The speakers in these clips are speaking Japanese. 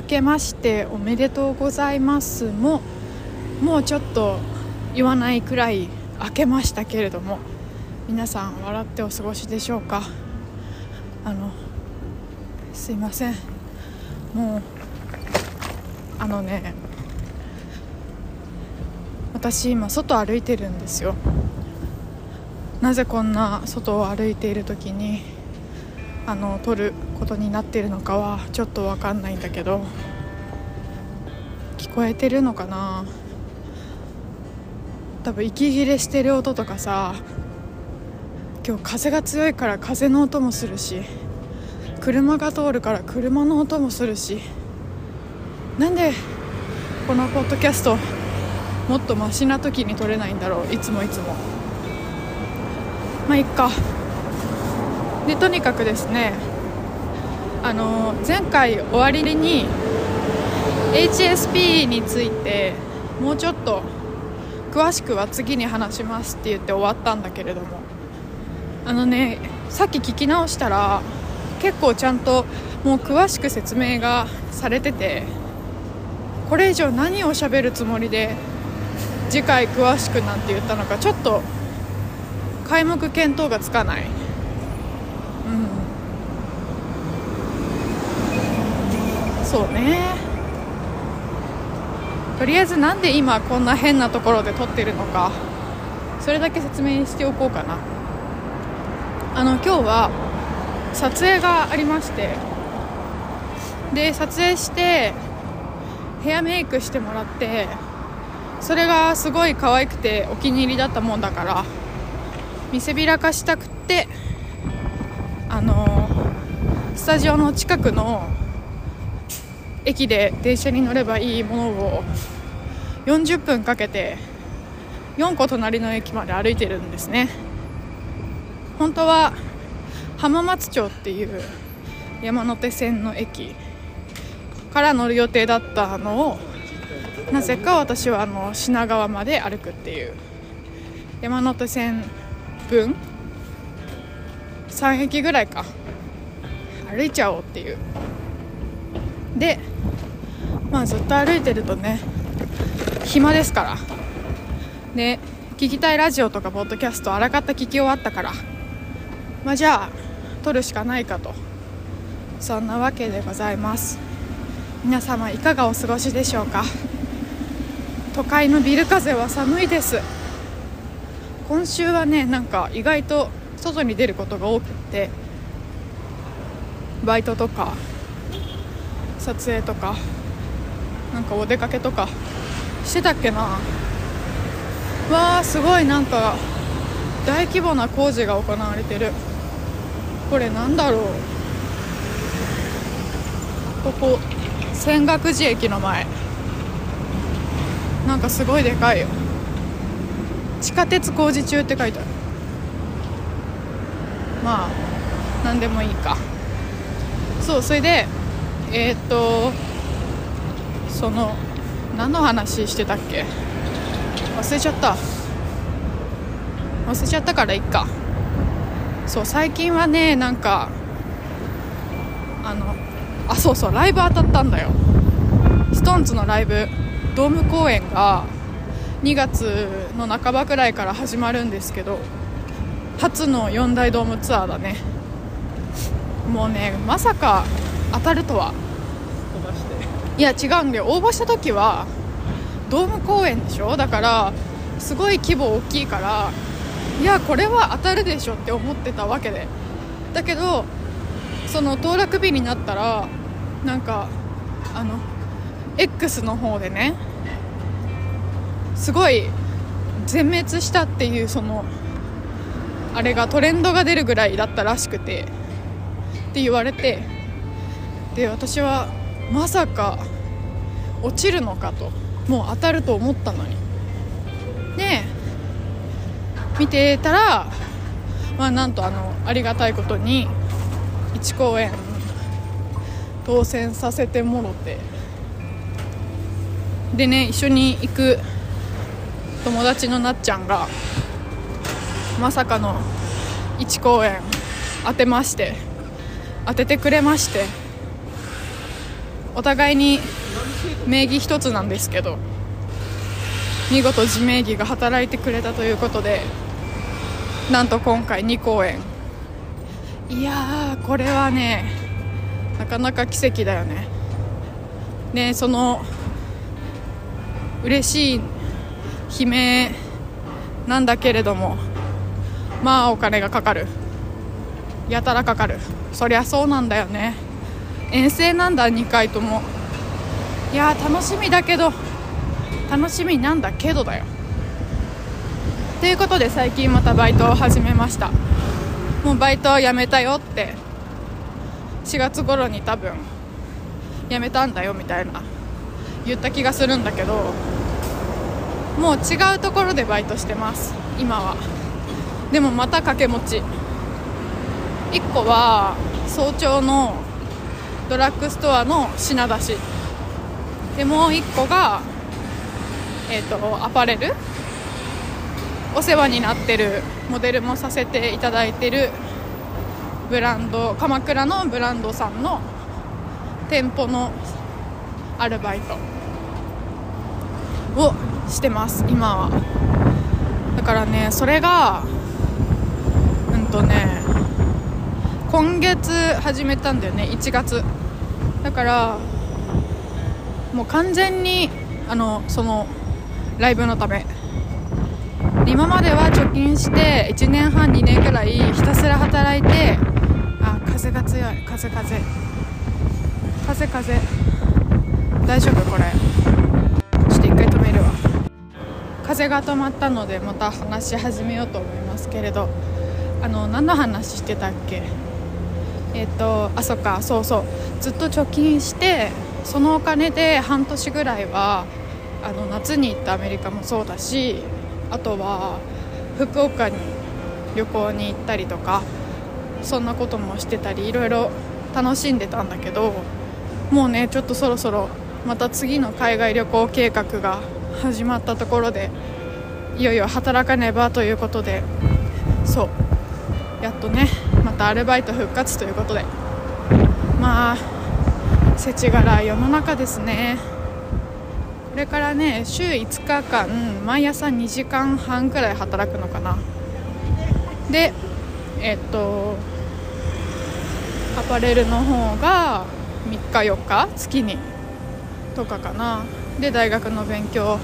明けましておめでとうございます。ももうちょっと言わないくらい明けましたけれども皆さん笑ってお過ごしでしょうか？あのすいません。もうあのね私今外歩いてるんですよ。なぜこんな外を歩いている時にあの撮ることになってるのかはちょっと分かんないんだけど聞こえてるのかな？多分息切れしてる音とかさ今日風が強いから風の音もするし車が通るから車の音もするしなんでこのポッドキャストもっとマシな時に撮れないんだろう？いつもいつも。まあいっか。でとにかくですねあの前回終わりに HSP についてもうちょっと詳しくは次に話しますって言って終わったんだけれども。あのねさっき聞き直したら結構ちゃんともう詳しく説明がされててこれ以上何をしゃべるつもりで次回詳しくなんて言ったのかちょっと皆目見当がつかないうんそうね。とりあえずなんで今こんな変なところで撮ってるのか。それだけ説明しておこうかな。あの今日は撮影がありまして。で撮影してヘアメイクしてもらってそれがすごい可愛くてお気に入りだったもんだから見せびらかしたくってあのスタジオの近くの駅で電車に乗ればいいものを40分かけて4個隣の駅まで歩いてるんですね。本当は浜松町っていう山手線の駅から乗る予定だったのをなぜか私はあの品川まで歩くっていう山手線分3駅ぐらいか。歩いちゃおうっていう。でまあずっと歩いてるとね暇ですから。で聞きたいラジオとかポッドキャストあらかた聞き終わったから。まあじゃあ撮るしかないかと。そんなわけでございます。皆様いかがお過ごしでしょうか。都会のビル風は寒いです。今週はねなんか意外と外に出ることが多くって。バイトとか撮影とか。なんかお出かけとかしてたっけな。わあすごいなんか大規模な工事が行われてる。これなんだろう。ここ泉岳寺駅の前。なんかすごいでかいよ。地下鉄工事中って書いてある。まあ何でもいいか。そうそれでえー、っとその何の話してたっけ？忘れちゃった。忘れちゃったからいっか。そう最近はねなんかあのあそうそうライブ当たったんだよ。SixTONES のライブドーム公演が2月の半ばくらいから始まるんですけど初の4大ドームツアーだね。もうねまさか当たるとはいや違うんだよ。応募した時はドーム公演でしょ？だからすごい規模大きいからいやこれは当たるでしょって思ってたわけで。だけどその当落日になったらなんかあの X の方でねすごい全滅したっていうそのあれがトレンドが出るぐらいだったらしくてって言われて。で私はまさか落ちるのかともう当たると思ったのに。で見てたらまあなんとあのありがたいことに1公演当選させてもろて。でね一緒に行く友達のなっちゃんがまさかの1公演当てまして当ててくれまして。お互いに名義一つなんですけど見事自名義が働いてくれたということでなんと今回2公演。いやーこれはねなかなか奇跡だよね。ねその嬉しい悲鳴なんだけれどもまあお金がかかる。やたらかかる。そりゃそうなんだよね。遠征なんだ2回とも。いや楽しみだけど楽しみなんだけどだよ。ということで最近またバイトを始めました。もうバイトは辞めたよって。4月頃に多分辞めたんだよみたいな言った気がするんだけど。もう違うところでバイトしてます今は。でもまた掛け持ち。1個は早朝のドラッグストアの品出しでもう1個がえっ、ー、とアパレル。お世話になってるモデルもさせていただいてるブランド鎌倉のブランドさんの店舗のアルバイト。をしてます今は。だからねそれがうんとね今月始めたんだよね1月。だからもう完全にあのそのライブのため。今までは貯金して1年半2年くらいひたすら働いてあ風が強い風風。風風。大丈夫これ。ちょっと一回止めるわ。風が止まったのでまた話し始めようと思いますけれど。あの何の話してたっけ？えっ、ー、とあそっかそうそう。ずっと貯金してそのお金で半年ぐらいはあの夏に行ったアメリカもそうだしあとは福岡に旅行に行ったりとかそんなこともしてたりいろいろ楽しんでたんだけどもうねちょっとそろそろまた次の海外旅行計画が始まったところでいよいよ働かねばということでそう。やっとねたアルバイト復活ということで。まあ世知辛い世の中ですね。これからね週5日間毎朝2時間半くらい働くのかな。でえっとアパレルの方が3日4日月にとかかな。で大学の勉強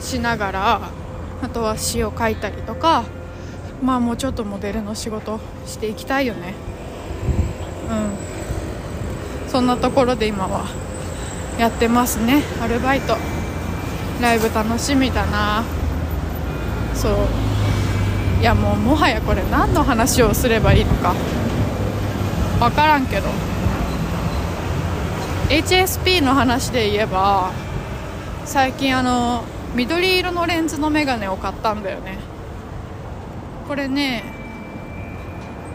しながらあとは詩を書いたりとかまあもうちょっとモデルの仕事していきたいよね。うん。そんなところで今はやってますね。アルバイト。ライブ楽しみだな。そう。いやもうもはやこれ何の話をすればいいのか。分からんけど。HSP の話で言えば最近あの緑色のレンズのメガネを買ったんだよね。これね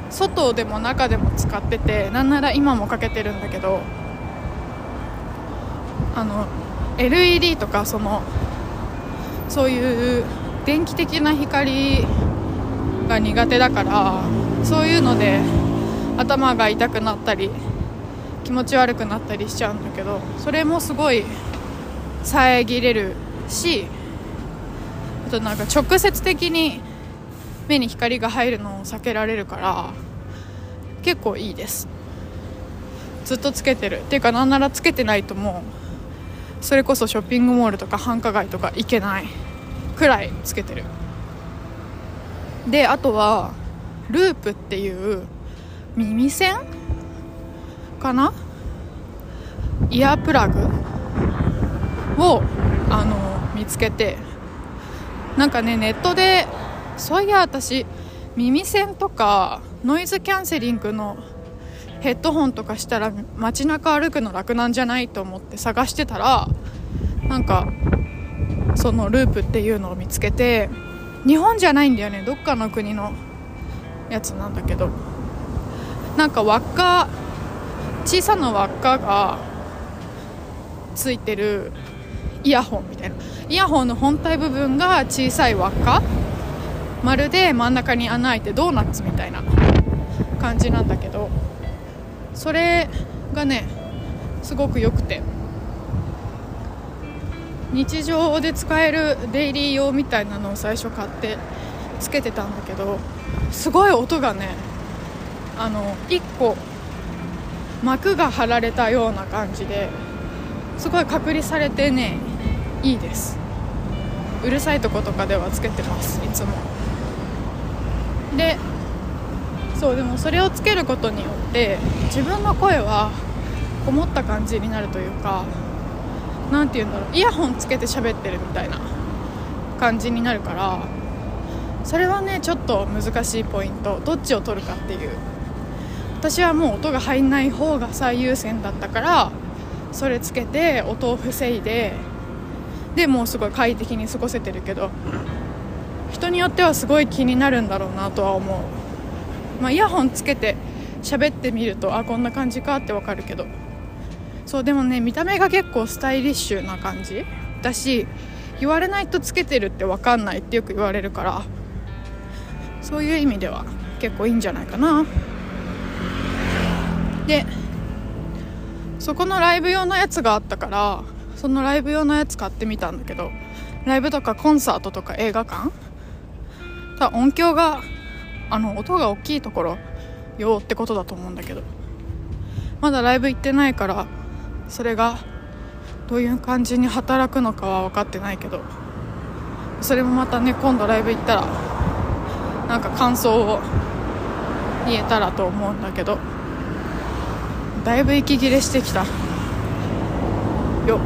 外でも中でも使っててなんなら今もかけてるんだけどあの LED とかそのそういう電気的な光が苦手だからそういうので頭が痛くなったり気持ち悪くなったりしちゃうんだけどそれもすごい遮れるしあとなんか直接的に目に光が入るのを避けられるから結構いいです。ずっとつけてる。っていうかなんならつけてないともうそれこそショッピングモールとか繁華街とか行けないくらいつけてる。であとはループっていう耳栓かな？イヤープラグをあの見つけてなんかねネットでそういや私耳栓とかノイズキャンセリングのヘッドホンとかしたら街中歩くの楽なんじゃないと思って探してたらなんかそのループっていうのを見つけて日本じゃないんだよね。どっかの国のやつなんだけど。なんか輪っか小さな輪っかがついてるイヤホンみたいな。イヤホンの本体部分が小さい輪っかまるで真ん中に穴開いてドーナツみたいな感じなんだけどそれがねすごく良くて。日常で使えるデイリー用みたいなのを最初買ってつけてたんだけどすごい音がねあの1個膜が張られたような感じですごい隔離されてねいいです。うるさいとことかではつけてますいつも。でそうでもそれをつけることによって自分の声はこもった感じになるというか何て言うんだろうイヤホンつけて喋ってるみたいな感じになるからそれはねちょっと難しいポイントどっちを取るかっていう。私はもう音が入んない方が最優先だったからそれつけて音を防いででもうすごい快適に過ごせてるけど人によってはすごい気になるんだろうなとは思う、まあ、イヤホンつけて喋ってみるとあこんな感じかってわかるけど。そうでもね見た目が結構スタイリッシュな感じ。だし言われないとつけてるって分かんないってよく言われるから。そういう意味では結構いいんじゃないかな。でそこのライブ用のやつがあったからそのライブ用のやつ買ってみたんだけどライブとかコンサートとか映画館た音響があの音が大きいところ用ってことだと思うんだけど。まだライブ行ってないからそれがどういう感じに働くのかは分かってないけど。それもまたね今度ライブ行ったらなんか感想を言えたらと思うんだけど。だいぶ息切れしてきた。よ。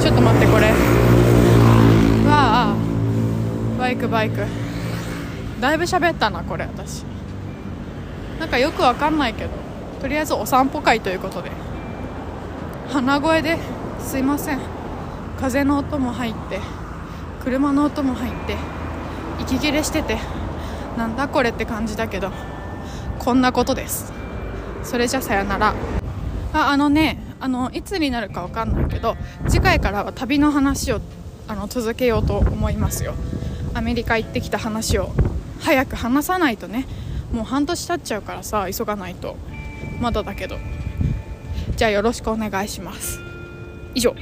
ちょっと待ってこれ。クバイク。だいぶ喋ったなこれ私。なんかよくわかんないけどとりあえずお散歩会ということで。鼻声ですいません。風の音も入って車の音も入って息切れしててなんだこれって感じだけどこんなことです。それじゃさよなら。ああのねあのいつになるか分かんないけど次回からは旅の話をあの続けようと思いますよ。アメリカ行ってきた話を早く話さないとね。もう半年経っちゃうからさ急がないと。まだだけど。じゃあよろしくお願いします。以上。